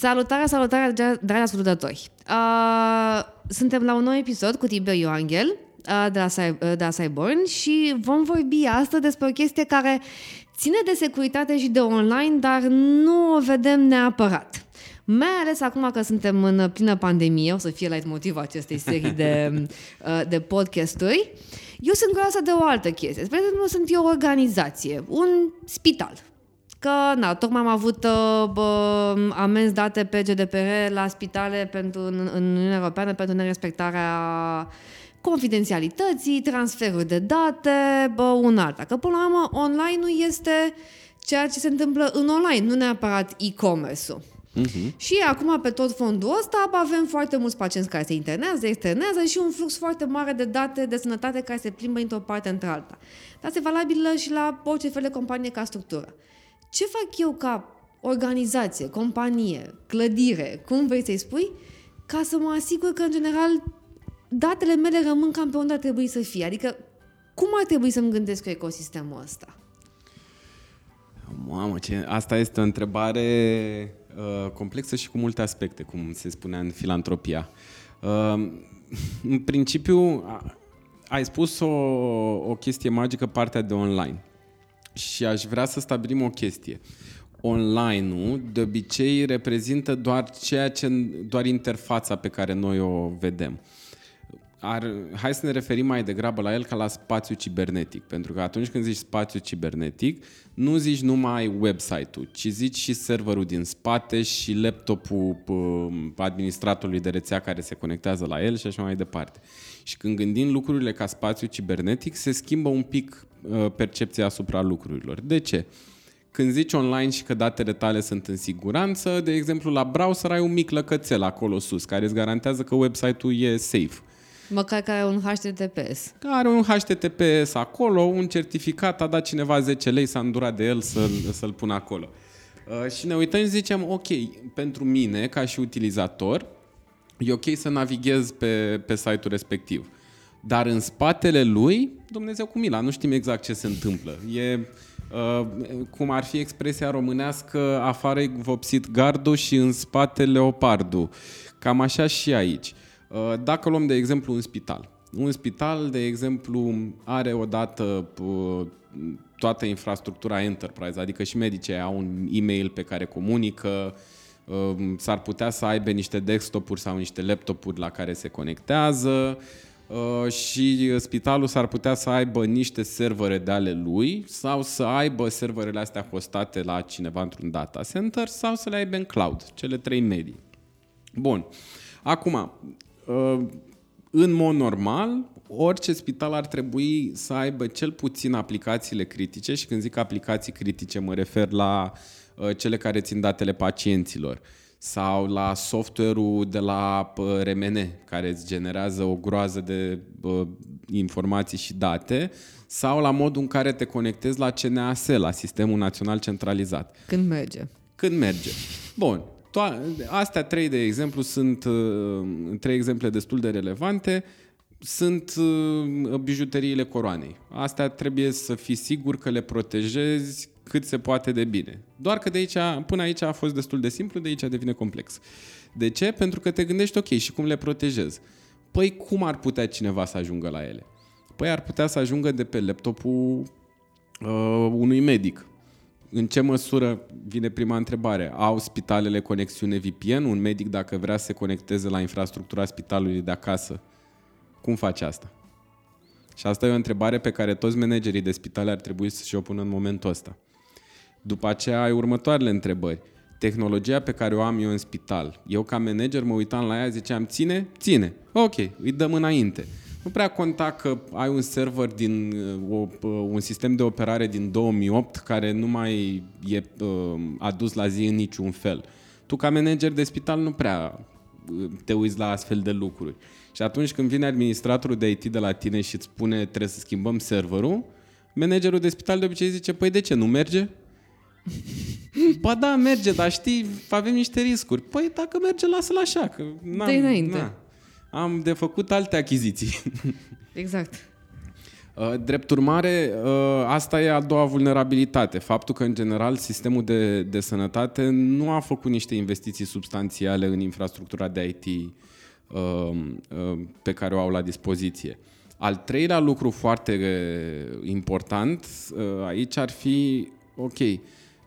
Salutare, salutare, dragi ascultători! Uh, suntem la un nou episod cu Tibio Ioangel uh, de, la, uh, de la Cyborn și vom vorbi astăzi despre o chestie care ține de securitate și de online, dar nu o vedem neapărat. Mai ales acum că suntem în plină pandemie, o să fie la motivul acestei serii de, uh, de podcasturi. Eu sunt curioasă de o altă chestie. Spre exemplu, sunt eu o organizație, un spital, că, na, tocmai am avut uh, bă, amenzi date pe GDPR la spitale pentru, în, în Uniunea Europeană pentru nerespectarea confidențialității, transferul de date, bă, un alta. Că, până la urmă, online nu este ceea ce se întâmplă în online, nu neapărat e-commerce-ul. Uh-huh. Și acum, pe tot fondul ăsta, avem foarte mulți pacienți care se internează, externează și un flux foarte mare de date de sănătate care se plimbă într-o parte într-alta. Dar se valabilă și la orice fel de companie ca structură. Ce fac eu ca organizație, companie, clădire, cum vrei să-i spui, ca să mă asigur că, în general, datele mele rămân cam pe unde ar trebui să fie? Adică, cum ar trebui să-mi gândesc cu ecosistemul ăsta? Mamă, ce... asta este o întrebare uh, complexă și cu multe aspecte, cum se spunea în filantropia. Uh, în principiu, ai spus o, o chestie magică, partea de online. Și aș vrea să stabilim o chestie. Online-ul de obicei reprezintă doar ceea ce doar interfața pe care noi o vedem. Ar, hai să ne referim mai degrabă la el ca la spațiu cibernetic, pentru că atunci când zici spațiu cibernetic, nu zici numai website-ul, ci zici și serverul din spate și laptopul administratorului de rețea care se conectează la el și așa mai departe. Și când gândim lucrurile ca spațiu cibernetic, se schimbă un pic Uh, percepția asupra lucrurilor. De ce? Când zici online și că datele tale sunt în siguranță, de exemplu, la browser ai un mic lăcățel acolo sus, care îți garantează că website-ul e safe. Măcar că are un HTTPS. Are un HTTPS acolo, un certificat, a dat cineva 10 lei, s-a îndurat de el să-l, să-l pună acolo. Uh, și ne uităm și zicem, ok, pentru mine, ca și utilizator, e ok să navighez pe, pe site-ul respectiv. Dar în spatele lui, Dumnezeu cu mila, nu știm exact ce se întâmplă. E uh, cum ar fi expresia românească, afară e vopsit gardul și în spate leopardul. Cam așa și aici. Uh, dacă luăm de exemplu un spital. Un spital, de exemplu, are odată uh, toată infrastructura enterprise, adică și medicii au un e-mail pe care comunică, uh, s-ar putea să aibă niște desktop-uri sau niște laptopuri la care se conectează, Uh, și spitalul s-ar putea să aibă niște servere de ale lui sau să aibă serverele astea hostate la cineva într-un data center sau să le aibă în cloud, cele trei medii. Bun. Acum, uh, în mod normal, orice spital ar trebui să aibă cel puțin aplicațiile critice și când zic aplicații critice mă refer la uh, cele care țin datele pacienților sau la software-ul de la RMN, care îți generează o groază de uh, informații și date, sau la modul în care te conectezi la CNAS, la Sistemul Național Centralizat. Când merge. Când merge. Bun. To- astea trei, de exemplu, sunt uh, trei exemple destul de relevante sunt uh, bijuteriile coroanei. Astea trebuie să fii sigur că le protejezi cât se poate de bine. Doar că de aici, până aici a fost destul de simplu, de aici devine complex. De ce? Pentru că te gândești, ok, și cum le protejez? Păi cum ar putea cineva să ajungă la ele? Păi ar putea să ajungă de pe laptopul uh, unui medic. În ce măsură, vine prima întrebare, au spitalele conexiune VPN? Un medic dacă vrea să se conecteze la infrastructura spitalului de acasă, cum face asta? Și asta e o întrebare pe care toți managerii de spitale ar trebui să și o pună în momentul ăsta. După aceea ai următoarele întrebări. Tehnologia pe care o am eu în spital, eu ca manager mă uitam la ea, ziceam, ține? Ține. Ok, îi dăm înainte. Nu prea conta că ai un server din o, un sistem de operare din 2008 care nu mai e uh, adus la zi în niciun fel. Tu ca manager de spital nu prea uh, te uiți la astfel de lucruri. Și atunci când vine administratorul de IT de la tine și îți spune trebuie să schimbăm serverul, managerul de spital de obicei zice, păi de ce, nu merge? ba da, merge, dar știi, avem niște riscuri. Păi dacă merge, lasă-l așa, că n-am, de înainte. Na, am de făcut alte achiziții. exact. Uh, drept urmare, uh, asta e a doua vulnerabilitate. Faptul că, în general, sistemul de, de sănătate nu a făcut niște investiții substanțiale în infrastructura de IT uh, pe care o au la dispoziție. Al treilea lucru foarte important aici ar fi, ok,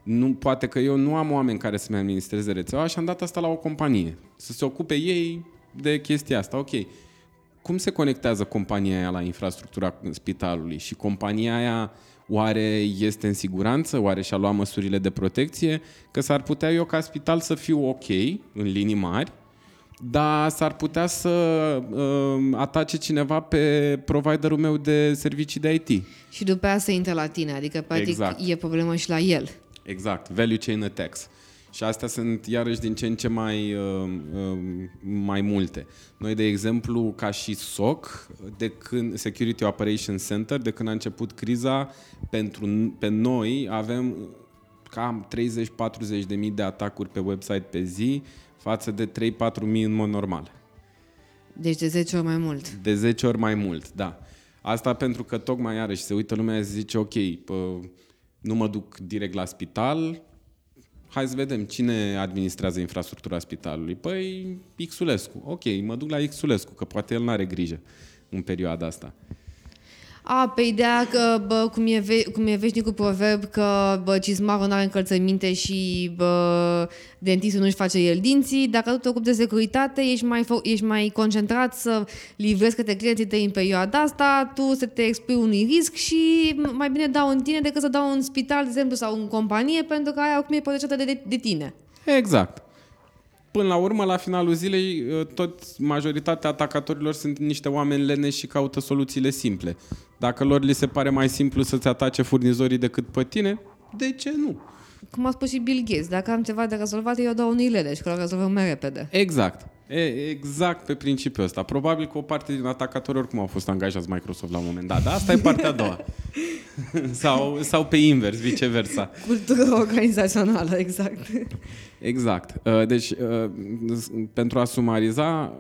nu, poate că eu nu am oameni care să-mi administreze rețeaua și am dat asta la o companie. Să se ocupe ei de chestia asta. Ok, cum se conectează compania aia la infrastructura spitalului și compania aia oare este în siguranță, oare și-a luat măsurile de protecție, că s-ar putea eu ca spital să fiu ok în linii mari, dar s-ar putea să uh, atace cineva pe providerul meu de servicii de IT. Și după aia să intre la tine, adică practic exact. e problemă și la el. Exact, value chain attacks. Și astea sunt iarăși din ce în ce mai, uh, uh, mai multe. Noi, de exemplu, ca și SOC, de când, Security Operations Center, de când a început criza, pentru, pe noi avem cam 30-40 de mii de atacuri pe website pe zi, față de 3-4 mii în mod normal. Deci de 10 ori mai mult. De 10 ori mai mult, da. Asta pentru că tocmai iarăși se uită lumea și zice, ok, pă, nu mă duc direct la spital, hai să vedem cine administrează infrastructura spitalului. Păi, Xulescu. Ok, mă duc la Xulescu, că poate el nu are grijă în perioada asta. A, pe ideea că, bă, cum e, ve- cum e veșnicul proverb că bă, cizmarul nu are încălțăminte și bă, dentistul nu-și face el dinții, dacă tu te ocupi de securitate, ești mai, fo- ești mai concentrat să livrezi către clienții tăi în perioada asta, tu să te expui unui risc și mai bine dau în tine decât să dau în spital, de exemplu, sau în companie, pentru că aia acum e protejată de, de, de tine. Exact. Până la urmă, la finalul zilei, ă, tot majoritatea atacatorilor sunt niște oameni leneși și caută soluțiile simple. Dacă lor li se pare mai simplu să-ți atace furnizorii decât pe tine, de ce nu? Cum a spus și Bill Gates, dacă am ceva de rezolvat, eu dau unii leneși, că o rezolvăm mai repede. Exact. E, exact pe principiul ăsta. Probabil că o parte din atacatori oricum au fost angajați Microsoft la un moment dat, dar asta e partea a doua. sau, sau pe invers, viceversa. Cultură organizațională, exact. Exact. Uh, deci, uh, pentru a sumariza,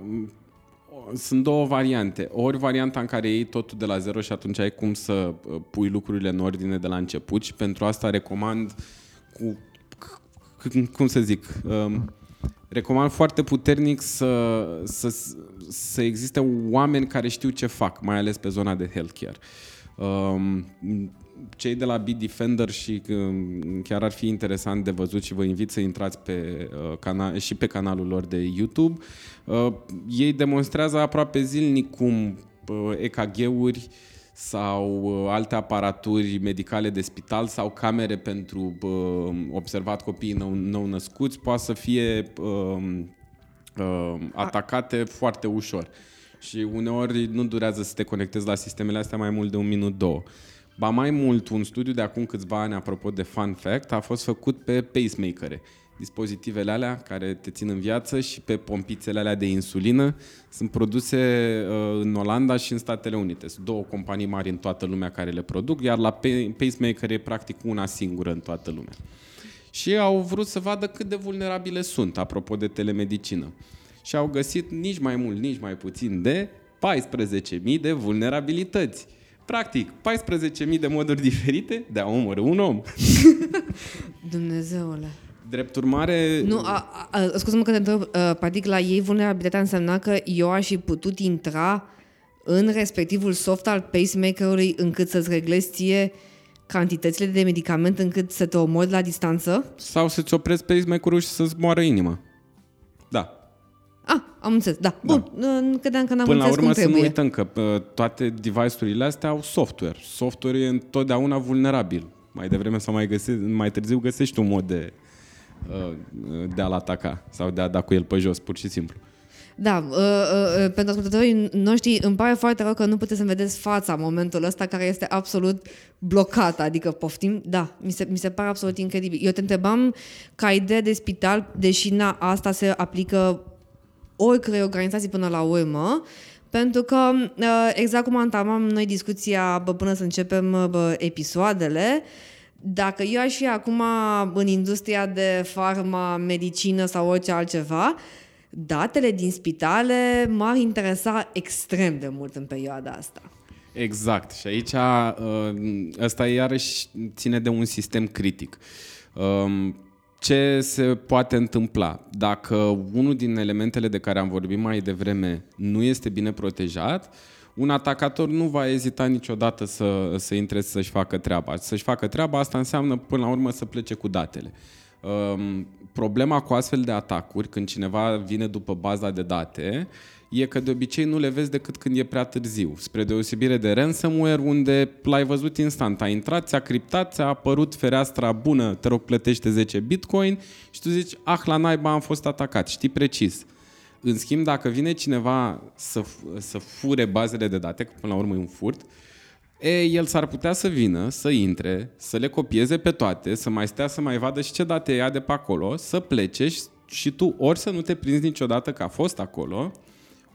sunt două variante. Ori varianta în care iei totul de la zero și atunci ai cum să uh, pui lucrurile în ordine de la început și pentru asta recomand cu, cum să zic, um, recomand foarte puternic să, să, să existe oameni care știu ce fac, mai ales pe zona de healthcare. Um, cei de la Bitdefender și um, chiar ar fi interesant de văzut și vă invit să intrați pe, uh, canal, și pe canalul lor de YouTube. Uh, ei demonstrează aproape zilnic cum uh, EKG-uri sau alte aparaturi medicale de spital sau camere pentru observat copiii nou, nou născuți poate să fie atacate foarte ușor. Și uneori nu durează să te conectezi la sistemele astea mai mult de un minut, două. Ba mai mult, un studiu de acum câțiva ani, apropo de fun fact, a fost făcut pe pacemakere. Dispozitivele alea care te țin în viață și pe pompițele alea de insulină sunt produse uh, în Olanda și în Statele Unite. Sunt două companii mari în toată lumea care le produc, iar la pacemaker e practic una singură în toată lumea. Și au vrut să vadă cât de vulnerabile sunt, apropo de telemedicină. Și au găsit nici mai mult, nici mai puțin de 14.000 de vulnerabilități. Practic, 14.000 de moduri diferite de a omorâ un om. Dumnezeule. Drept urmare... Nu, a, a, scuze-mă că te întreb, practic la ei vulnerabilitatea înseamnă că eu aș fi putut intra în respectivul soft al pacemaker-ului încât să-ți reglezi ție cantitățile de medicament încât să te omori la distanță? Sau să-ți oprezi pacemaker-ul și să-ți moară inima. Da. Ah, am înțeles, da. da. Bun, nu credeam că n-am Până înțeles la urmă cum să trebuie. nu uităm că toate device-urile astea au software. Software e întotdeauna vulnerabil. Mai devreme sau mai, găse, mai târziu găsești un mod de, uh, de a-l ataca sau de a da cu el pe jos, pur și simplu. Da, uh, uh, pentru ascultătorii noștri îmi pare foarte rău că nu puteți să vedeți fața în momentul ăsta care este absolut blocată, adică poftim, da, mi se, mi se pare absolut incredibil. Eu te întrebam ca idee de spital, deși na, asta se aplică oricărei organizații până la urmă, pentru că, exact cum am noi discuția bă, până să începem bă, episoadele, dacă eu aș fi acum în industria de farma, medicină sau orice altceva, datele din spitale m-ar interesa extrem de mult în perioada asta. Exact. Și aici uh, ăsta iarăși ține de un sistem critic. Um, ce se poate întâmpla? Dacă unul din elementele de care am vorbit mai devreme nu este bine protejat, un atacator nu va ezita niciodată să, să intre să-și facă treaba. Să-și facă treaba, asta înseamnă până la urmă să plece cu datele. Um, problema cu astfel de atacuri, când cineva vine după baza de date, e că de obicei nu le vezi decât când e prea târziu. Spre deosebire de ransomware, unde l-ai văzut instant. A intrat, ți-a criptat, ți-a apărut fereastra bună, te rog, plătește 10 bitcoin și tu zici, ah, la naiba am fost atacat. Știi precis. În schimb, dacă vine cineva să, să fure bazele de date, că până la urmă e un furt, e, el s-ar putea să vină, să intre, să le copieze pe toate, să mai stea să mai vadă și ce date ia de pe acolo, să plece și, și tu ori să nu te prinzi niciodată că a fost acolo,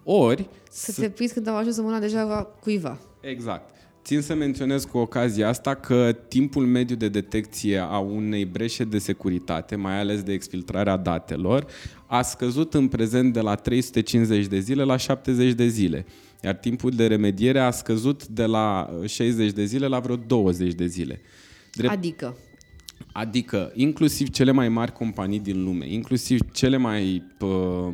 ori... Să, să te prinzi când au ajuns să mâna deja cuiva. Exact. Țin să menționez cu ocazia asta că timpul mediu de detecție a unei breșe de securitate, mai ales de exfiltrarea datelor, a scăzut în prezent de la 350 de zile la 70 de zile, iar timpul de remediere a scăzut de la 60 de zile la vreo 20 de zile. Drept... Adică? Adică, inclusiv cele mai mari companii din lume, inclusiv cele mai uh, uh,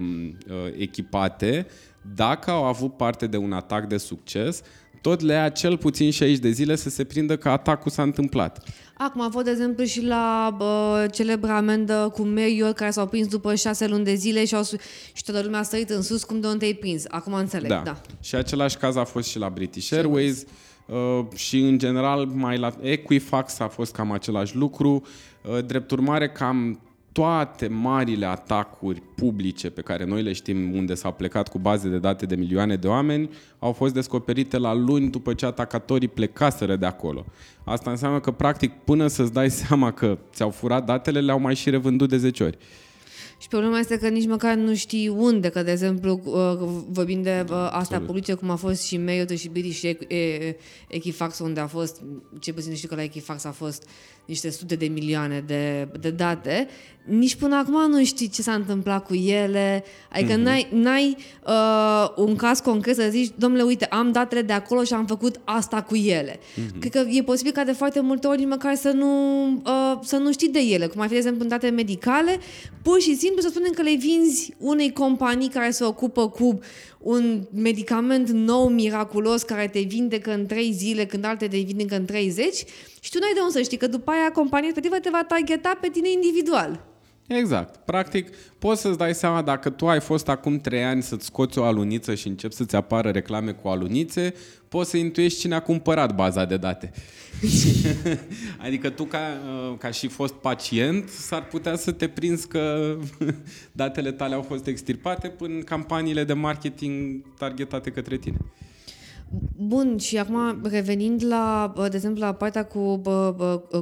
echipate, dacă au avut parte de un atac de succes, tot le ia cel puțin 60 de zile să se prindă că atacul s-a întâmplat. Acum am fost, de exemplu, și la bă, celebra amendă cu Marriott, care s-au prins după șase luni de zile și, au, și toată lumea a sărit în sus cum de unde te-ai prins. Acum înțeleg, da. da. Și același caz a fost și la British Airways uh, și, în general, mai la Equifax a fost cam același lucru. Uh, drept urmare, cam toate marile atacuri publice pe care noi le știm unde s-au plecat cu baze de date de milioane de oameni au fost descoperite la luni după ce atacatorii plecaseră de acolo. Asta înseamnă că, practic, până să-ți dai seama că ți-au furat datele, le-au mai și revândut de 10 ori. Și problema este că nici măcar nu știi unde, că de exemplu uh, vorbim de uh, astea Absolut. publice, cum a fost și Marriott și British și Equifax, unde a fost, ce puțin știu că la Equifax a fost niște sute de milioane de, de date, nici până acum nu știi ce s-a întâmplat cu ele, adică mm-hmm. n-ai, n-ai uh, un caz concret să zici, domnule, uite, am datele de acolo și am făcut asta cu ele. Mm-hmm. Cred că e posibil ca de foarte multe ori măcar să nu, uh, să nu știi de ele, cum ar fi, de exemplu, în date medicale, pur și simplu să spunem că le vinzi unei companii care se ocupă cu un medicament nou, miraculos, care te vindecă în 3 zile, când alte te vindecă în 30 și tu n-ai de unde să știi că după aia compania respectivă te va targeta pe tine individual. Exact. Practic, poți să-ți dai seama dacă tu ai fost acum trei ani să-ți scoți o aluniță și începi să-ți apară reclame cu alunițe, poți să intuiești cine a cumpărat baza de date. adică tu, ca, ca și fost pacient, s-ar putea să te prinzi că datele tale au fost extirpate până campaniile de marketing targetate către tine. Bun, și acum revenind la, de exemplu, la partea cu,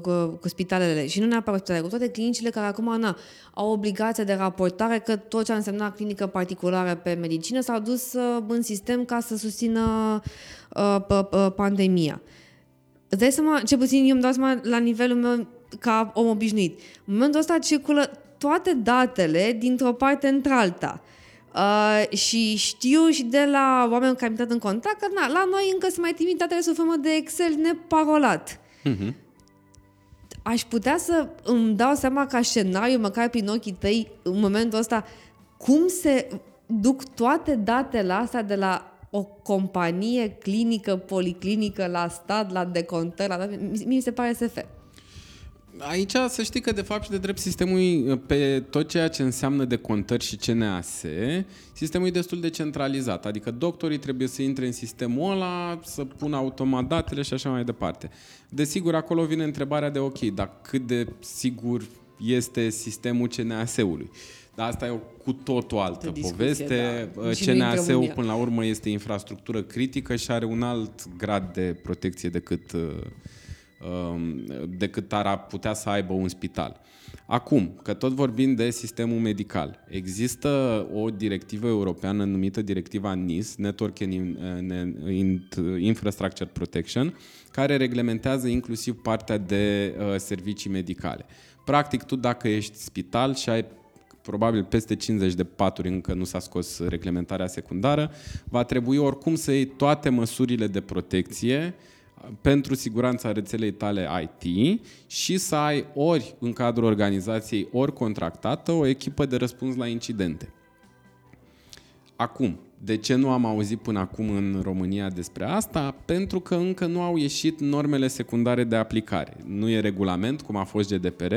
cu, cu spitalele și nu neapărat spitalele, cu toate clinicile care acum na, au obligația de raportare că tot ce a însemnat clinică particulară pe medicină s-au dus uh, în sistem ca să susțină uh, pandemia. Îți dai seama, ce puțin eu îmi dau seama la nivelul meu ca om obișnuit. În momentul ăsta circulă toate datele dintr-o parte într-alta. Uh, și știu și de la oameni care am intrat în contact că na, la noi încă se mai trimit datele sub formă de Excel neparolat. Uh-huh. Aș putea să îmi dau seama ca scenariu, măcar prin ochii tăi, în momentul ăsta, cum se duc toate datele astea de la o companie clinică, policlinică, la stat, la decontări, la... mi se pare SF. Aici să știi că de fapt și de drept sistemul pe tot ceea ce înseamnă de contări și CNAS, sistemul e destul de centralizat, adică doctorii trebuie să intre în sistemul ăla, să pună automat datele și așa mai departe. Desigur, acolo vine întrebarea de ok, dar cât de sigur este sistemul CNAS-ului? Dar asta e o cu tot o altă discuție, poveste. Da. CNAS-ul până la urmă este infrastructură critică și are un alt grad de protecție decât uh, Um, decât ar putea să aibă un spital. Acum, că tot vorbim de sistemul medical, există o directivă europeană numită directiva NIS, Network and Infrastructure Protection, care reglementează inclusiv partea de uh, servicii medicale. Practic, tu dacă ești spital și ai probabil peste 50 de paturi, încă nu s-a scos reglementarea secundară, va trebui oricum să iei toate măsurile de protecție pentru siguranța rețelei tale IT și să ai ori în cadrul organizației, ori contractată o echipă de răspuns la incidente. Acum, de ce nu am auzit până acum în România despre asta? Pentru că încă nu au ieșit normele secundare de aplicare. Nu e regulament, cum a fost GDPR,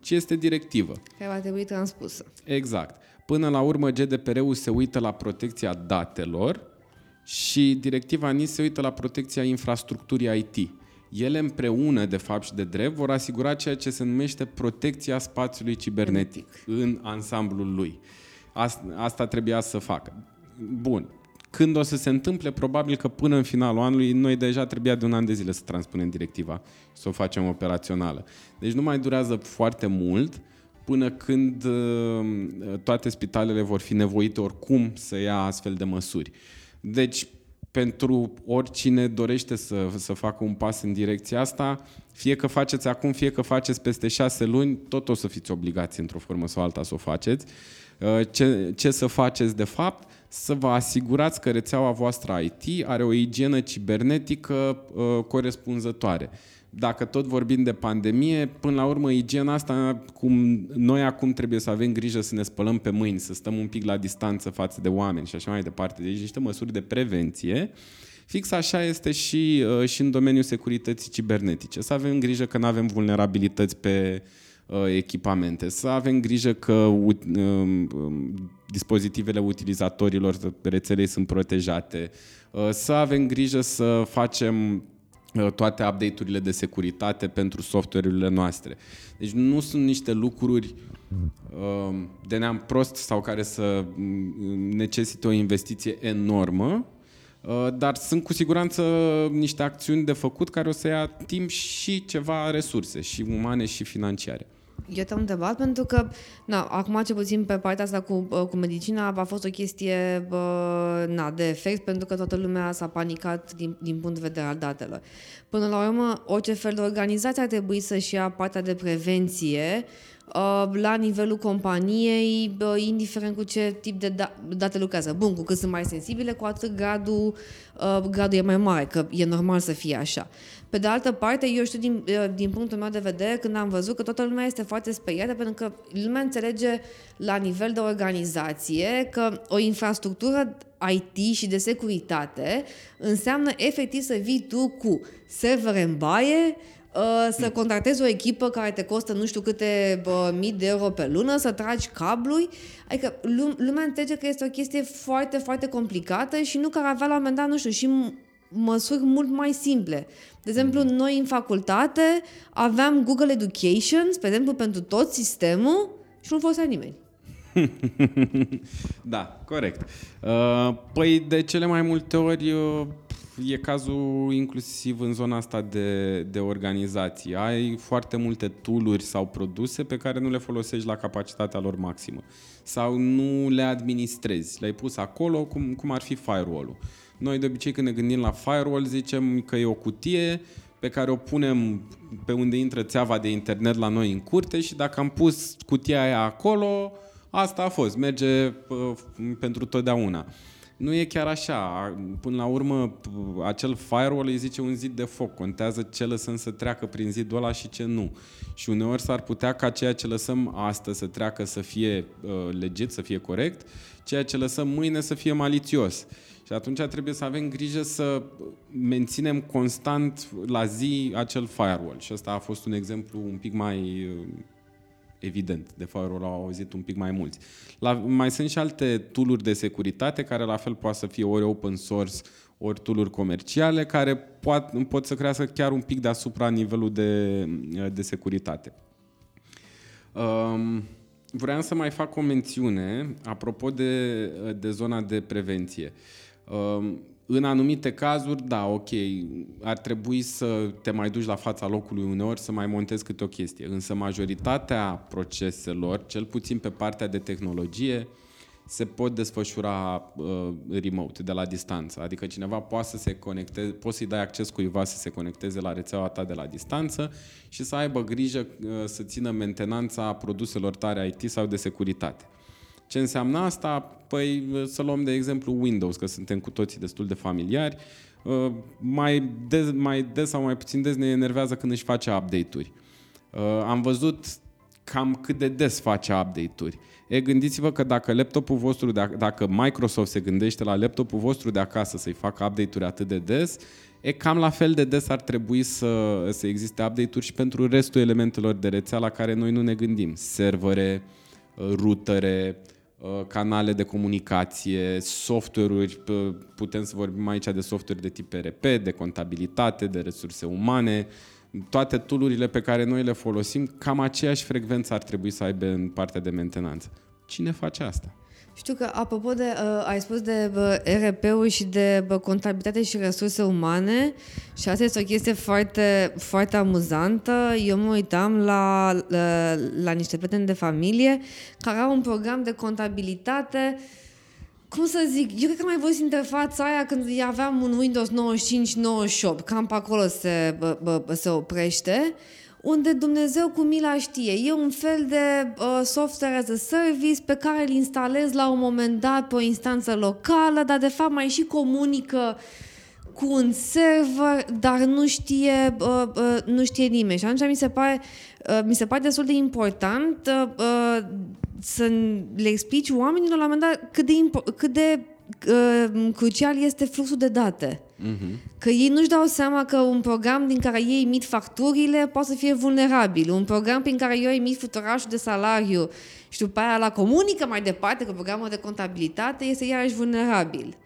ci este directivă. Care va trebui transpusă. Exact. Până la urmă, GDPR-ul se uită la protecția datelor și directiva NIS se uită la protecția infrastructurii IT. Ele împreună, de fapt și de drept, vor asigura ceea ce se numește protecția spațiului cibernetic în ansamblul lui. Asta, asta trebuia să facă. Bun. Când o să se întâmple, probabil că până în finalul anului, noi deja trebuia de un an de zile să transpunem directiva și să o facem operațională. Deci nu mai durează foarte mult până când uh, toate spitalele vor fi nevoite oricum să ia astfel de măsuri. Deci, pentru oricine dorește să, să facă un pas în direcția asta, fie că faceți acum, fie că faceți peste șase luni, tot o să fiți obligați într-o formă sau alta să o faceți. Uh, ce, ce să faceți de fapt? Să vă asigurați că rețeaua voastră IT are o igienă cibernetică uh, corespunzătoare. Dacă tot vorbim de pandemie, până la urmă igiena asta, cum noi acum trebuie să avem grijă să ne spălăm pe mâini, să stăm un pic la distanță față de oameni și așa mai departe. Deci niște măsuri de prevenție. Fix așa este și, uh, și în domeniul securității cibernetice. Să avem grijă că nu avem vulnerabilități pe, uh, Uh, echipamente, să avem grijă că um, um, dispozitivele utilizatorilor rețelei sunt protejate, uh, să avem grijă să facem uh, toate update-urile de securitate pentru software-urile noastre. Deci nu sunt niște lucruri um, de neam prost sau care să necesite o investiție enormă, dar sunt cu siguranță niște acțiuni de făcut care o să ia timp și ceva resurse, și umane și financiare. Eu te-am întrebat pentru că, na, acum ce puțin pe partea asta cu, uh, cu medicina a fost o chestie na, de efect pentru că toată lumea s-a panicat din, din punct de vedere al datelor. Până la urmă, orice fel de organizație ar trebui să-și ia partea de prevenție uh, la nivelul companiei, indiferent cu ce tip de da- date lucrează. Bun, cu cât sunt mai sensibile, cu atât gradul, uh, gradul e mai mare, că e normal să fie așa. Pe de altă parte, eu știu din, uh, din punctul meu de vedere, când am văzut că toată lumea este foarte speriată, pentru că lumea înțelege la nivel de organizație că o infrastructură IT și de securitate înseamnă efectiv să vii tu cu servere în baie, uh, să contractezi o echipă care te costă nu știu câte bă, mii de euro pe lună, să tragi cabluri. Adică lumea înțelege că este o chestie foarte, foarte complicată și nu care avea la un moment dat, nu știu, și măsuri mult mai simple. De exemplu, mm. noi în facultate aveam Google Education, spre exemplu, pentru tot sistemul și nu folosea nimeni. da, corect. Uh, păi de cele mai multe ori uh, e cazul inclusiv în zona asta de, de organizații. Ai foarte multe tooluri sau produse pe care nu le folosești la capacitatea lor maximă sau nu le administrezi. Le-ai pus acolo cum, cum ar fi firewall-ul. Noi de obicei când ne gândim la firewall zicem că e o cutie pe care o punem pe unde intră țeava de internet la noi în curte și dacă am pus cutia aia acolo, asta a fost, merge pentru totdeauna. Nu e chiar așa. Până la urmă, acel firewall îi zice un zid de foc. Contează ce lăsăm să treacă prin zidul ăla și ce nu. Și uneori s-ar putea ca ceea ce lăsăm astăzi să treacă să fie uh, legit, să fie corect, ceea ce lăsăm mâine să fie malițios. Și atunci trebuie să avem grijă să menținem constant la zi acel firewall. Și ăsta a fost un exemplu un pic mai uh, evident. De firewall au auzit un pic mai mulți. La, mai sunt și alte tooluri de securitate care la fel poate să fie ori open source, ori tooluri comerciale care pot, pot să crească chiar un pic deasupra nivelul de, de securitate. Um, vreau să mai fac o mențiune apropo de, de zona de prevenție. Uh, în anumite cazuri, da, ok, ar trebui să te mai duci la fața locului uneori să mai montezi câte o chestie. Însă majoritatea proceselor, cel puțin pe partea de tehnologie, se pot desfășura uh, remote, de la distanță. Adică cineva poate să se conecteze, poți să-i dai acces cuiva să se conecteze la rețeaua ta de la distanță și să aibă grijă uh, să țină mentenanța produselor tare IT sau de securitate. Ce înseamnă asta? Păi să luăm de exemplu Windows, că suntem cu toții destul de familiari. Uh, mai des, mai des sau mai puțin des ne enervează când își face update-uri. Uh, am văzut cam cât de des face update-uri. E, gândiți-vă că dacă laptopul vostru, de, dacă Microsoft se gândește la laptopul vostru de acasă să-i facă update-uri atât de des, e cam la fel de des ar trebui să, să existe update-uri și pentru restul elementelor de rețea la care noi nu ne gândim. Servere, uh, rutere, uh, canale de comunicație, software-uri, putem să vorbim aici de software de tip RP, de contabilitate, de resurse umane, toate toolurile pe care noi le folosim, cam aceeași frecvență ar trebui să aibă în partea de mentenanță. Cine face asta? Știu că, apropo de, uh, ai spus de uh, RP-uri și de uh, contabilitate și resurse umane și asta este o chestie foarte, foarte amuzantă. Eu mă uitam la, la, la niște prieteni de familie care au un program de contabilitate. Cum să zic, eu cred că am mai văzut interfața aia când aveam un Windows 95-98, cam pe acolo se, bă, bă, se oprește unde Dumnezeu cu mila știe. E un fel de uh, software as a service pe care îl instalez la un moment dat pe o instanță locală, dar de fapt mai și comunică cu un server, dar nu știe, uh, uh, nu știe nimeni. Și atunci mi se pare, uh, mi se pare destul de important uh, uh, să le explici oamenilor la un moment dat cât de, cât de uh, crucial este fluxul de date. Uh-huh. Că ei nu-și dau seama că un program din care ei emit facturile poate să fie vulnerabil. Un program prin care eu emit futurașul de salariu și după aia la comunică mai departe că programul de contabilitate este iarăși vulnerabil.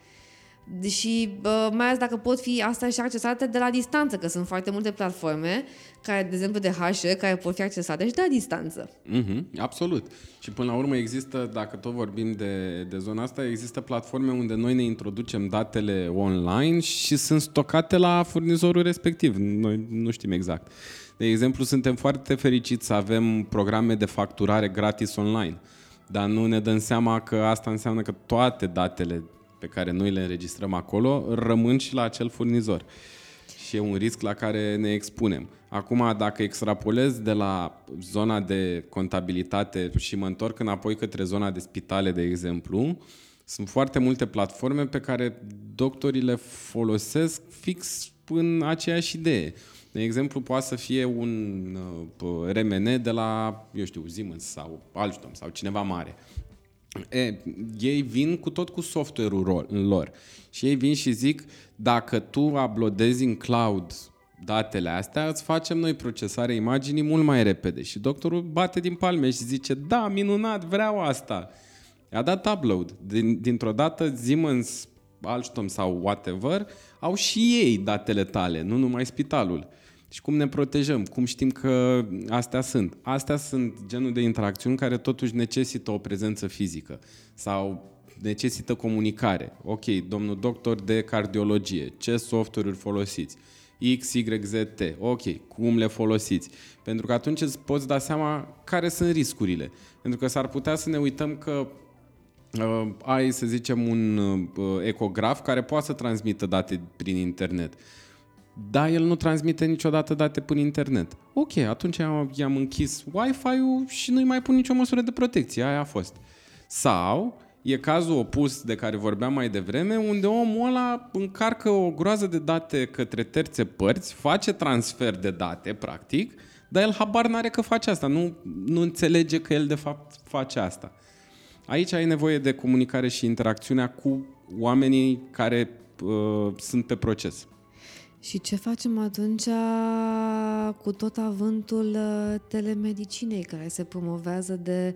Și mai ales dacă pot fi asta și accesate de la distanță, că sunt foarte multe platforme, care, de exemplu de HR, care pot fi accesate și de la distanță. Mm-hmm, absolut. Și până la urmă există, dacă tot vorbim de, de zona asta, există platforme unde noi ne introducem datele online și sunt stocate la furnizorul respectiv. Noi nu știm exact. De exemplu, suntem foarte fericiți să avem programe de facturare gratis online, dar nu ne dăm seama că asta înseamnă că toate datele pe care noi le înregistrăm acolo rămân și la acel furnizor. Și e un risc la care ne expunem. Acum, dacă extrapolez de la zona de contabilitate și mă întorc înapoi către zona de spitale, de exemplu, sunt foarte multe platforme pe care doctorii le folosesc fix în aceeași idee. De exemplu, poate să fie un uh, RMN de la, eu știu, Siemens sau Alstom sau cineva mare. E, ei vin cu tot cu software-ul lor și ei vin și zic dacă tu uploadezi în cloud datele astea, îți facem noi procesarea imaginii mult mai repede. Și doctorul bate din palme și zice, da, minunat, vreau asta. A dat upload. Din, dintr-o dată Siemens, Alstom sau whatever au și ei datele tale, nu numai spitalul. Și cum ne protejăm? Cum știm că astea sunt? Astea sunt genul de interacțiuni care totuși necesită o prezență fizică sau necesită comunicare. Ok, domnul doctor de cardiologie, ce software-uri folosiți? X, Y, Z, T. Ok, cum le folosiți? Pentru că atunci îți poți da seama care sunt riscurile. Pentru că s-ar putea să ne uităm că uh, ai, să zicem, un uh, ecograf care poate să transmită date prin internet. Da, el nu transmite niciodată date prin internet. Ok, atunci i-am închis Wi-Fi-ul și nu-i mai pun nicio măsură de protecție. Aia a fost. Sau e cazul opus de care vorbeam mai devreme, unde omul ăla încarcă o groază de date către terțe părți, face transfer de date, practic, dar el habar n-are că face asta, nu, nu înțelege că el de fapt face asta. Aici ai nevoie de comunicare și interacțiunea cu oamenii care uh, sunt pe proces. Și ce facem atunci cu tot avântul uh, telemedicinei care se promovează de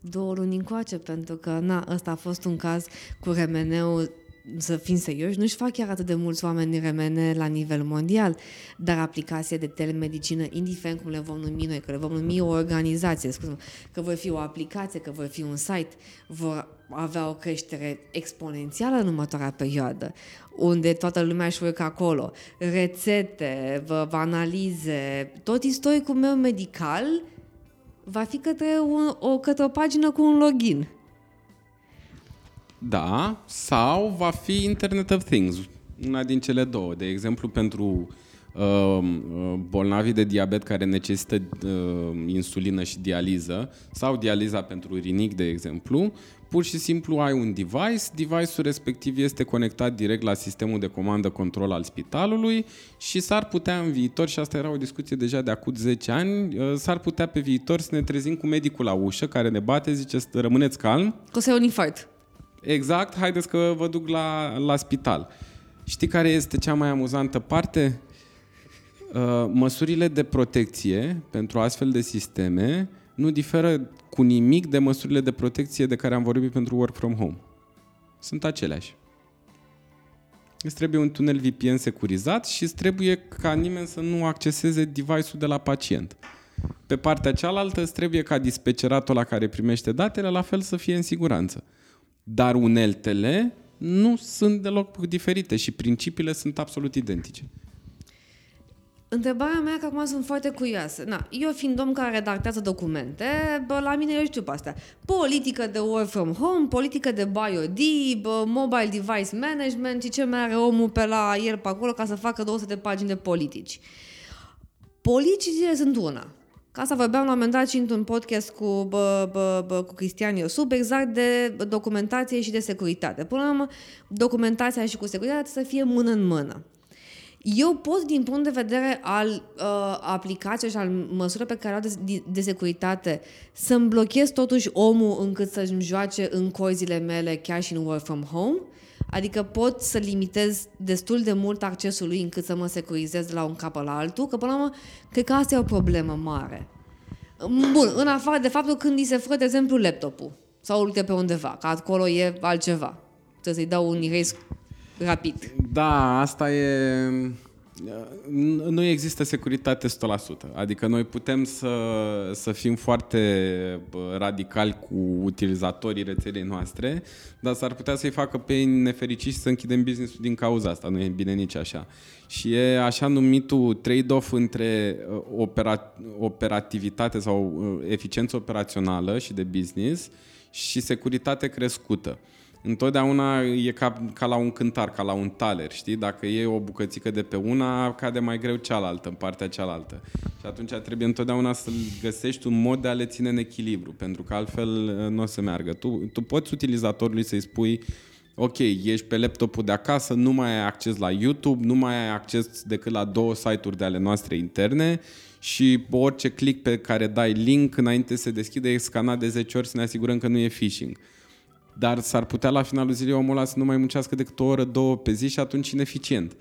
două luni încoace, pentru că, na, ăsta a fost un caz cu remeneu să fim serioși, nu-și fac chiar atât de mulți oameni remene la nivel mondial, dar aplicație de telemedicină, indiferent cum le vom numi noi, că le vom numi o organizație, scuze, că vor fi o aplicație, că vor fi un site, vor avea o creștere exponențială în următoarea perioadă, unde toată lumea își urcă acolo. Rețete, analize, tot istoricul meu medical va fi către, un, o, către o pagină cu un login. Da, sau va fi Internet of Things, una din cele două. De exemplu, pentru uh, uh, bolnavii de diabet care necesită uh, insulină și dializă, sau dializa pentru rinic, de exemplu, pur și simplu ai un device, device-ul respectiv este conectat direct la sistemul de comandă control al spitalului și s-ar putea în viitor, și asta era o discuție deja de acum 10 ani, uh, s-ar putea pe viitor să ne trezim cu medicul la ușă care ne bate, zice, rămâneți calm. Că o să un infarct. Exact, haideți că vă duc la, la spital. Știi care este cea mai amuzantă parte? Uh, măsurile de protecție pentru astfel de sisteme nu diferă cu nimic de măsurile de protecție de care am vorbit pentru work from home. Sunt aceleași. Îți trebuie un tunel VPN securizat și îți trebuie ca nimeni să nu acceseze device-ul de la pacient. Pe partea cealaltă îți trebuie ca dispeceratul la care primește datele la fel să fie în siguranță. Dar uneltele nu sunt deloc diferite și principiile sunt absolut identice. Întrebarea mea, că acum sunt foarte curioasă. Na, eu fiind om care redactează documente, bă, la mine eu știu pe astea. Politică de work from home, politică de BioD, bă, mobile device management și ce mai are omul pe la el pe acolo ca să facă 200 de pagini de politici. Politicile sunt una. Ca asta vorbeam la un moment dat și într-un podcast cu, bă, bă, bă, cu Cristian Iosub, exact de documentație și de securitate. Până la urmă, documentația și cu securitate să fie mână în mână. Eu pot, din punct de vedere al uh, aplicației și al măsurilor pe care au de, de securitate, să-mi blochez totuși omul încât să-mi joace în coizile mele chiar și în work from home? Adică pot să limitez destul de mult accesul lui încât să mă securizez de la un cap la altul, că până la urmă, cred că asta e o problemă mare. Bun, în afară de faptul când îi se fără, de exemplu, laptopul sau uite pe undeva, că acolo e altceva. Trebuie să-i dau un erase rapid. Da, asta e... Nu există securitate 100%. Adică noi putem să, să fim foarte radicali cu utilizatorii rețelei noastre, dar s-ar putea să-i facă pe ei nefericiți să închidem business-ul din cauza asta. Nu e bine nici așa. Și e așa numitul trade-off între uh, opera, operativitate sau uh, eficiență operațională și de business și securitate crescută întotdeauna e ca, ca la un cântar, ca la un taler, știi? Dacă e o bucățică de pe una, cade mai greu cealaltă, în partea cealaltă. Și atunci trebuie întotdeauna să găsești un mod de a le ține în echilibru, pentru că altfel uh, nu o să meargă. Tu, tu poți utilizatorului să-i spui ok, ești pe laptopul de acasă, nu mai ai acces la YouTube, nu mai ai acces decât la două site-uri de ale noastre interne și orice click pe care dai link înainte să se deschide e scanat de 10 ori să ne asigurăm că nu e phishing dar s-ar putea la finalul zilei omul ăla să nu mai muncească decât o oră, două pe zi și atunci ineficient.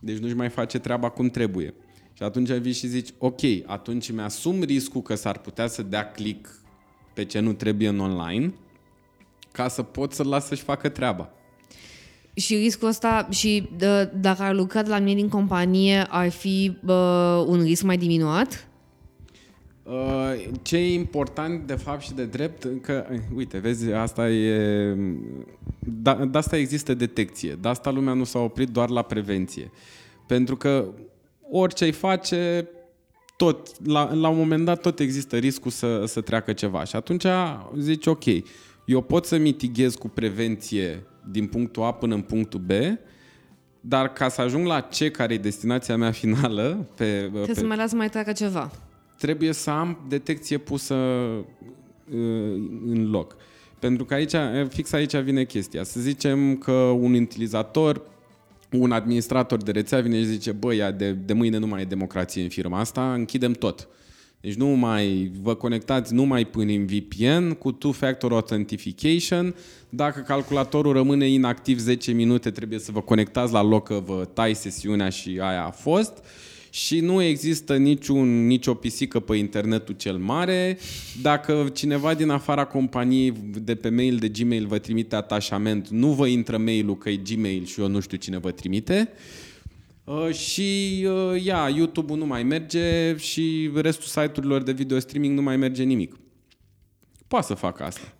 Deci nu-și mai face treaba cum trebuie. Și atunci vii și zici, ok, atunci mi-asum riscul că s-ar putea să dea click pe ce nu trebuie în online, ca să pot să-l las să-și facă treaba. Și riscul ăsta, și d- dacă ar lucra de la mine din companie, ar fi uh, un risc mai diminuat? Uh, ce e important de fapt și de drept, că, uite, vezi, asta e... Da, de asta există detecție. De asta lumea nu s-a oprit doar la prevenție. Pentru că orice îi face, tot, la, la un moment dat tot există riscul să, să treacă ceva. Și atunci zici, ok, eu pot să mitighez cu prevenție din punctul A până în punctul B, dar ca să ajung la C, care e destinația mea finală... Pe, Trebuie pe... să mai las mai treacă ceva trebuie să am detecție pusă uh, în loc. Pentru că aici, fix aici vine chestia. Să zicem că un utilizator, un administrator de rețea vine și zice, băi, de, de mâine nu mai e democrație în firma asta, închidem tot. Deci nu mai vă conectați numai până în VPN cu two-factor authentication. Dacă calculatorul rămâne inactiv 10 minute, trebuie să vă conectați la loc că vă tai sesiunea și aia a fost și nu există niciun, nicio pisică pe internetul cel mare. Dacă cineva din afara companiei de pe mail de Gmail vă trimite atașament, nu vă intră mailul că e Gmail și eu nu știu cine vă trimite. Uh, și uh, ia, YouTube-ul nu mai merge și restul site-urilor de video streaming nu mai merge nimic. Poate să facă asta.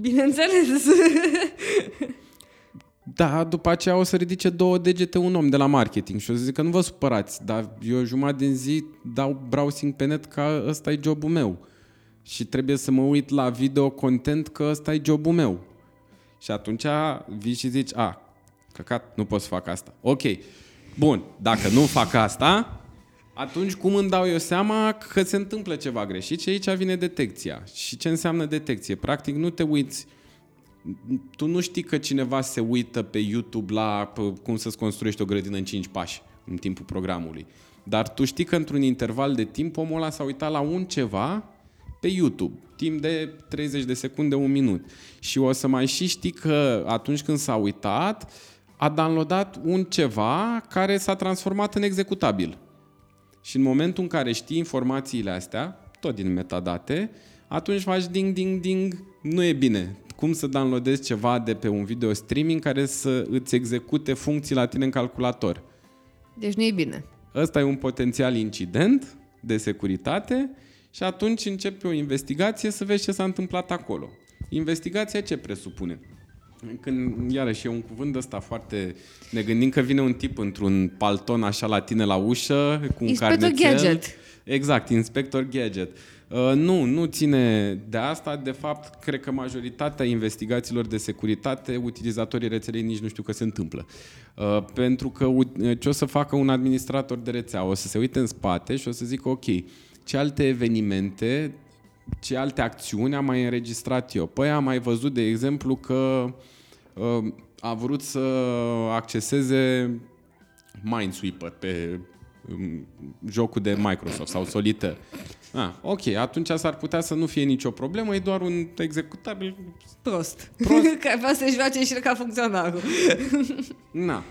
Bineînțeles. Da, după aceea o să ridice două degete un om de la marketing și o să zic că nu vă supărați, dar eu jumătate din zi dau browsing pe net că ăsta e jobul meu. Și trebuie să mă uit la video content că ăsta e jobul meu. Și atunci vii și zici, a, căcat, nu pot să fac asta. Ok, bun, dacă nu fac asta, atunci cum îmi dau eu seama că se întâmplă ceva greșit și aici vine detecția. Și ce înseamnă detecție? Practic nu te uiți tu nu știi că cineva se uită pe YouTube la cum să-ți construiești o grădină în 5 pași în timpul programului. Dar tu știi că într-un interval de timp omul ăla s-a uitat la un ceva pe YouTube, timp de 30 de secunde, un minut. Și o să mai și știi că atunci când s-a uitat, a downloadat un ceva care s-a transformat în executabil. Și în momentul în care știi informațiile astea, tot din metadate, atunci faci ding, ding, ding, nu e bine. Cum să downloadezi ceva de pe un video streaming care să îți execute funcții la tine în calculator? Deci nu e bine. Ăsta e un potențial incident de securitate și atunci începe o investigație să vezi ce s-a întâmplat acolo. Investigația ce presupune? Când, iarăși, e un cuvânt ăsta foarte... Ne gândim că vine un tip într-un palton așa la tine la ușă, cu un Inspector carnețel. Gadget. Exact, inspector gadget. Uh, nu, nu ține de asta. De fapt, cred că majoritatea investigațiilor de securitate, utilizatorii rețelei nici nu știu că se întâmplă. Uh, pentru că uh, ce o să facă un administrator de rețea? O să se uite în spate și o să zică, ok, ce alte evenimente, ce alte acțiuni am mai înregistrat eu? Păi am mai văzut, de exemplu, că uh, a vrut să acceseze Minesweeper pe um, jocul de Microsoft sau Solitaire. Ah, ok, atunci s-ar putea să nu fie nicio problemă, e doar un executabil Prost. Prost. Că vrea să-și joace și el ca funcționarul. Na,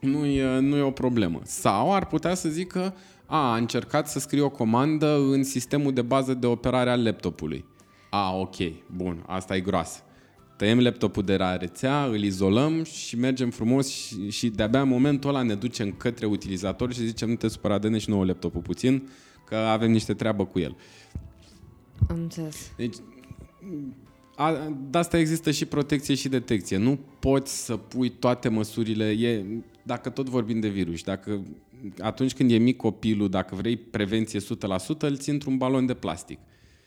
nu e, nu e o problemă. Sau ar putea să zică, a, a încercat să scrie o comandă în sistemul de bază de operare al laptopului. A, ok, bun, asta e groasă. Tăiem laptopul de la rețea, îl izolăm și mergem frumos și, și de-abia în momentul ăla ne ducem către utilizator și zicem nu te supăra, dă și nouă laptopul puțin, că avem niște treabă cu el. Am înțeles. Deci, a, de asta există și protecție și detecție. Nu poți să pui toate măsurile. E, dacă tot vorbim de virus, dacă atunci când e mic copilul, dacă vrei prevenție 100%, îl ții într-un balon de plastic.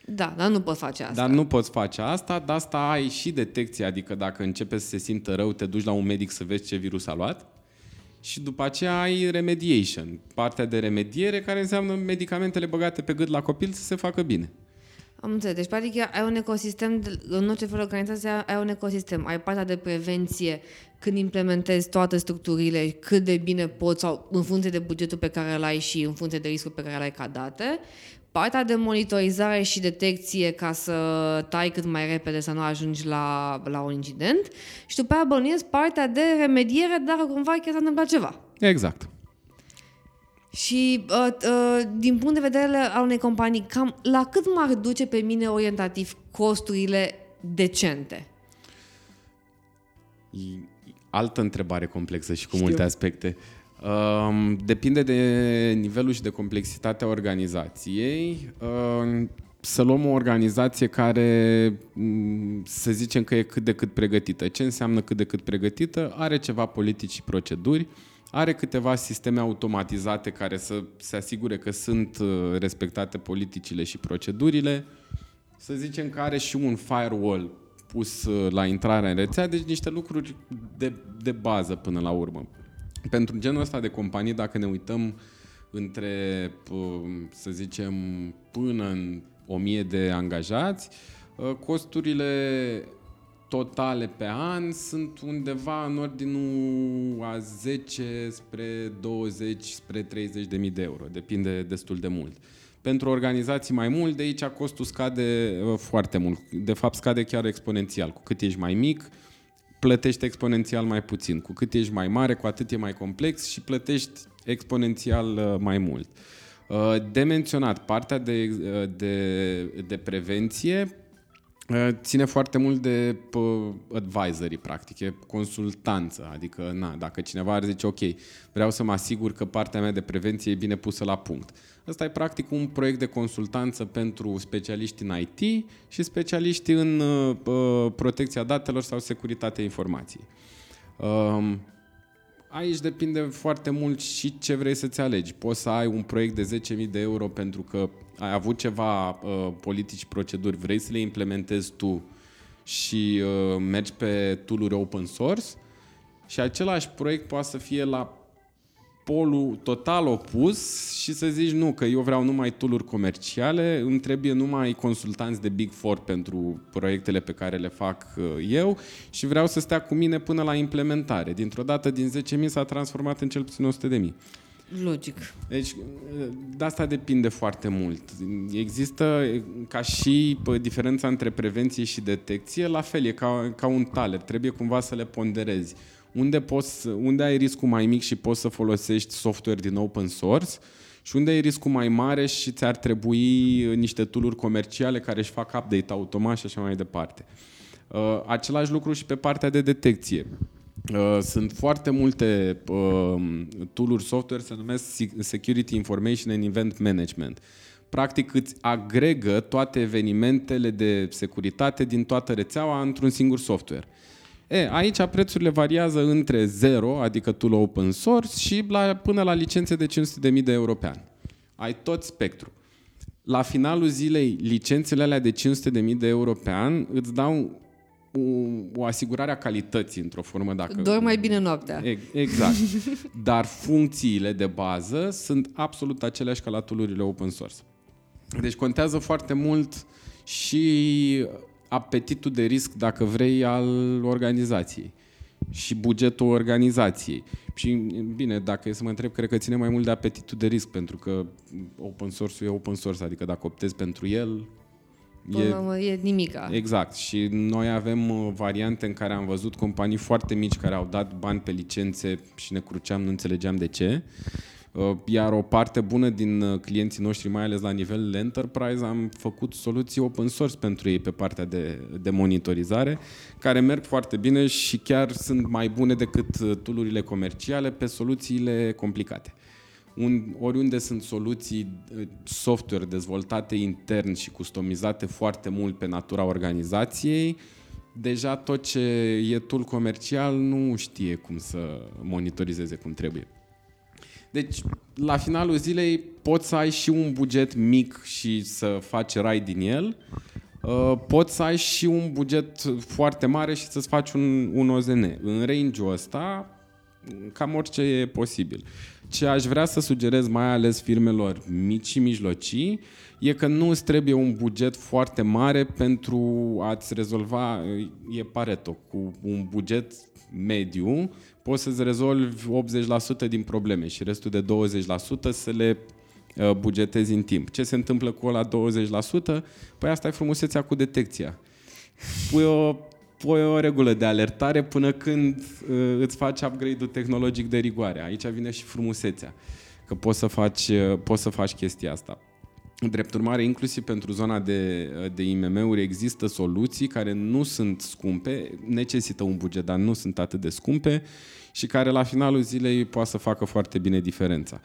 Da, dar nu pot face asta. Dar nu poți face asta, de asta ai și detecție, adică dacă începe să se simtă rău, te duci la un medic să vezi ce virus a luat. Și după aceea ai remediation, partea de remediere care înseamnă medicamentele băgate pe gât la copil să se facă bine. Am înțeles. Deci, practic, ai un ecosistem, de- în orice fel de organizație ai un ecosistem. Ai partea de prevenție când implementezi toate structurile, cât de bine poți, sau în funcție de bugetul pe care îl ai și în funcție de riscul pe care îl ai ca date. Partea de monitorizare și detecție ca să tai cât mai repede să nu ajungi la, la un incident. Și după aia bănuiesc partea de remediere dacă cumva chiar s-a întâmplat ceva. Exact. Și uh, uh, din punct de vedere al unei companii, cam la cât m-ar duce pe mine orientativ costurile decente? E altă întrebare complexă și cu Știu. multe aspecte. Um, depinde de nivelul și de complexitatea organizației. Um, să luăm o organizație care, m, să zicem că e cât de cât pregătită. Ce înseamnă cât de cât pregătită? Are ceva politici și proceduri, are câteva sisteme automatizate care să se asigure că sunt uh, respectate politicile și procedurile. Să zicem că are și un firewall pus uh, la intrarea în rețea, deci niște lucruri de, de bază până la urmă. Pentru genul ăsta de companii, dacă ne uităm între, p- să zicem, până în 1000 de angajați, uh, costurile totale pe an sunt undeva în ordinul a 10 spre 20 spre 30 de mii de euro. Depinde destul de mult. Pentru organizații mai mult, de aici costul scade uh, foarte mult. De fapt, scade chiar exponențial. Cu cât ești mai mic, plătești exponențial mai puțin. Cu cât ești mai mare, cu atât e mai complex și plătești exponențial uh, mai mult. Uh, De menționat, partea de, uh, de, de prevenție uh, ține foarte mult de p- advisory, practic, e consultanță. Adică, na, dacă cineva ar zice, ok, vreau să mă asigur că partea mea de prevenție e bine pusă la punct. Ăsta e practic un proiect de consultanță pentru specialiști în IT și specialiști în uh, uh, protecția datelor sau securitatea informației. Um, Aici depinde foarte mult și ce vrei să-ți alegi. Poți să ai un proiect de 10.000 de euro pentru că ai avut ceva uh, politici, proceduri, vrei să le implementezi tu și uh, mergi pe tool open source și același proiect poate să fie la polul total opus și să zici nu, că eu vreau numai tooluri comerciale, îmi trebuie numai consultanți de Big Four pentru proiectele pe care le fac uh, eu și vreau să stea cu mine până la implementare. Dintr-o dată din 10.000 s-a transformat în cel puțin 100.000. Logic. Deci, uh, de asta depinde foarte mult. Există, ca și diferența între prevenție și detecție, la fel, e ca, ca un taler. Trebuie cumva să le ponderezi unde, poți, unde ai riscul mai mic și poți să folosești software din open source și unde ai riscul mai mare și ți-ar trebui niște tooluri comerciale care își fac update automat și așa mai departe. Uh, același lucru și pe partea de detecție. Uh, sunt foarte multe uh, tooluri software, se numesc Security Information and Event Management. Practic îți agregă toate evenimentele de securitate din toată rețeaua într-un singur software. E, aici prețurile variază între 0, adică tool open source, și la, până la licențe de 500.000 de euro pe an. Ai tot spectru. La finalul zilei, licențele alea de 500.000 de euro pe an îți dau o, o asigurare a calității într-o formă dacă... Doar mai bine noaptea. Exact. Dar funcțiile de bază sunt absolut aceleași ca la tool open source. Deci contează foarte mult și apetitul de risc, dacă vrei, al organizației și bugetul organizației. Și, bine, dacă e să mă întreb, cred că ține mai mult de apetitul de risc, pentru că open source-ul e open source, adică dacă optezi pentru el, Până e, e nimica. Exact. Și noi avem uh, variante în care am văzut companii foarte mici care au dat bani pe licențe și ne cruceam, nu înțelegeam de ce. Uh, iar o parte bună din uh, clienții noștri, mai ales la nivel enterprise, am făcut soluții open source pentru ei pe partea de, de monitorizare, care merg foarte bine și chiar sunt mai bune decât uh, toolurile comerciale pe soluțiile complicate. Un, oriunde sunt soluții software dezvoltate intern și customizate foarte mult pe natura organizației, deja tot ce e tool comercial nu știe cum să monitorizeze cum trebuie. Deci, la finalul zilei, poți să ai și un buget mic și să faci rai din el, uh, poți să ai și un buget foarte mare și să-ți faci un, un OZN. În range-ul ăsta, cam orice e posibil. Ce aș vrea să sugerez mai ales firmelor mici și mijlocii e că nu îți trebuie un buget foarte mare pentru a-ți rezolva, e Pareto, cu un buget mediu poți să-ți rezolvi 80% din probleme și restul de 20% să le uh, bugetezi în timp. Ce se întâmplă cu ăla 20%? Păi asta e frumusețea cu detecția. Pui o, pui o regulă de alertare până când uh, îți faci upgrade-ul tehnologic de rigoare. Aici vine și frumusețea, că poți să faci, uh, poți să faci chestia asta. Drept urmare, inclusiv pentru zona de, de IMM-uri există soluții care nu sunt scumpe, necesită un buget, dar nu sunt atât de scumpe și care la finalul zilei poate să facă foarte bine diferența.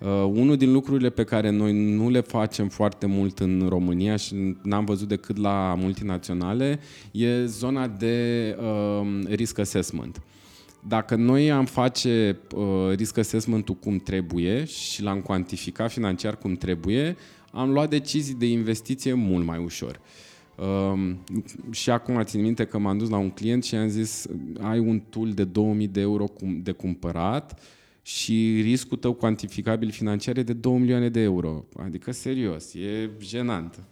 Uh, unul din lucrurile pe care noi nu le facem foarte mult în România și n-am văzut decât la multinaționale e zona de uh, risk assessment. Dacă noi am face uh, risk assessment-ul cum trebuie și l-am cuantificat financiar cum trebuie, am luat decizii de investiție mult mai ușor. Um, și acum țin minte că m-am dus la un client și am zis ai un tool de 2000 de euro de cumpărat și riscul tău cuantificabil financiar e de 2 milioane de euro. Adică serios, e jenant.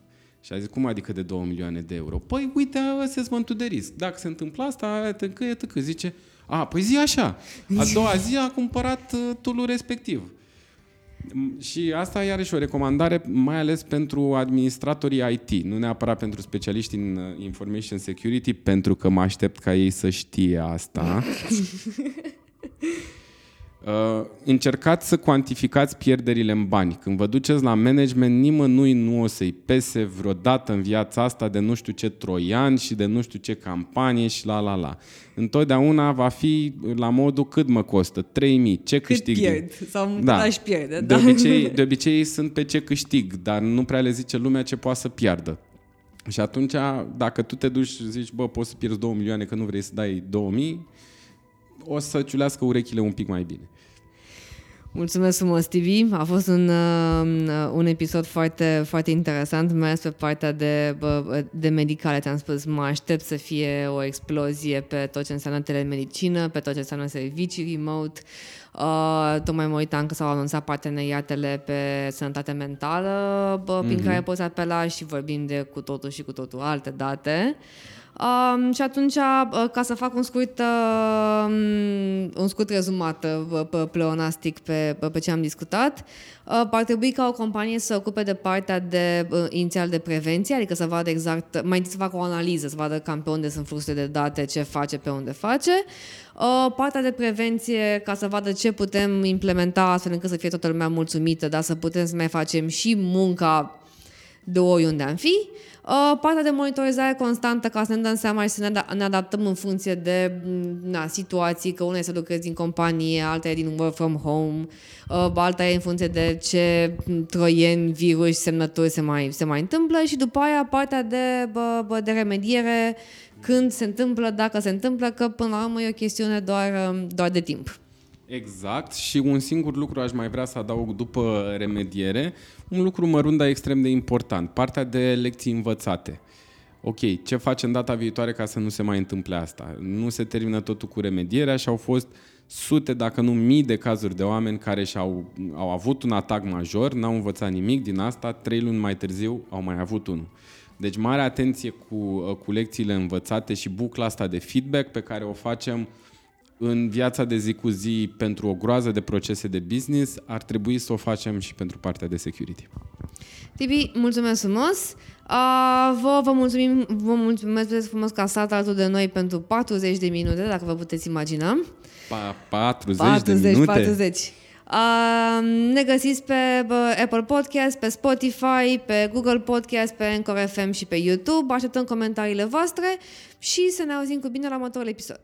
Și a zis, cum adică de 2 milioane de euro? Păi uite assessment de risc. Dacă se întâmplă asta, tăcă, tăcă, zice, a, păi zi așa. A doua zi a cumpărat uh, tool respectiv. Și asta iarăși o recomandare, mai ales pentru administratorii IT, nu neapărat pentru specialiști în uh, information security, pentru că mă aștept ca ei să știe asta. Uh, încercați să cuantificați pierderile în bani. Când vă duceți la management, nimănui nu o să-i pese vreodată în viața asta de nu știu ce troian și de nu știu ce campanie și la la la. Întotdeauna va fi la modul cât mă costă, 3000, ce cât câștig? pierd sau da. aș pierde. Da. De, obicei, de obicei sunt pe ce câștig, dar nu prea le zice lumea ce poate să piardă. Și atunci, dacă tu te duci și zici, bă, poți să pierzi 2 milioane că nu vrei să dai 2000, o să ciulească urechile un pic mai bine. Mulțumesc frumos, TV. A fost un, uh, un episod foarte, foarte interesant, mai ales pe partea de, de medicale. Ți-am spus, mă aștept să fie o explozie pe tot ce înseamnă telemedicină, pe tot ce înseamnă servicii remote. Uh, tocmai mă uitam că s-au anunțat parteneriatele pe sănătate mentală, bă, mm-hmm. prin mhm. care poți apela și vorbim de cu totul și cu totul alte date. Uh, Um, și atunci, uh, ca să fac un scurt, uh, un scurt rezumat uh, pe pleonastic pe, pe ce am discutat, uh, ar trebui ca o companie să se ocupe de partea de uh, inițial de prevenție, adică să vadă exact, mai întâi să facă o analiză, să vadă cam pe unde sunt fluxurile de date, ce face, pe unde face. Uh, partea de prevenție, ca să vadă ce putem implementa astfel încât să fie toată lumea mulțumită, dar să putem să mai facem și munca de oriunde am fi. Uh, partea de monitorizare constantă ca să ne dăm seama și să ne, ne adaptăm în funcție de mm, na, situații, că una e să lucrezi din companie, alta e din work from home, uh, alta e în funcție de ce troieni, virus, semnături se mai, se mai întâmplă și după aia partea de, bă, bă, de remediere când se întâmplă, dacă se întâmplă, că până la urmă e o chestiune doar, doar de timp. Exact și un singur lucru aș mai vrea să adaug după remediere, un lucru mărunt, dar extrem de important, partea de lecții învățate. Ok, ce facem data viitoare ca să nu se mai întâmple asta? Nu se termină totul cu remedierea și au fost sute, dacă nu mii de cazuri de oameni care și-au au avut un atac major, n-au învățat nimic din asta, trei luni mai târziu au mai avut unul. Deci mare atenție cu, cu lecțiile învățate și bucla asta de feedback pe care o facem uh, în viața de zi cu zi pentru o groază de procese de business, ar trebui să o facem și pentru partea de security. Tibi, mulțumesc frumos! Uh, vă, vă mulțumim, vă mulțumesc frumos că ați alături de noi pentru 40 de minute, dacă vă puteți imagina. Pa, 40, 40 de minute? 40. Uh, ne găsiți pe Apple Podcast, pe Spotify, pe Google Podcast, pe Anchor FM și pe YouTube. Așteptăm comentariile voastre și să ne auzim cu bine la următorul episod.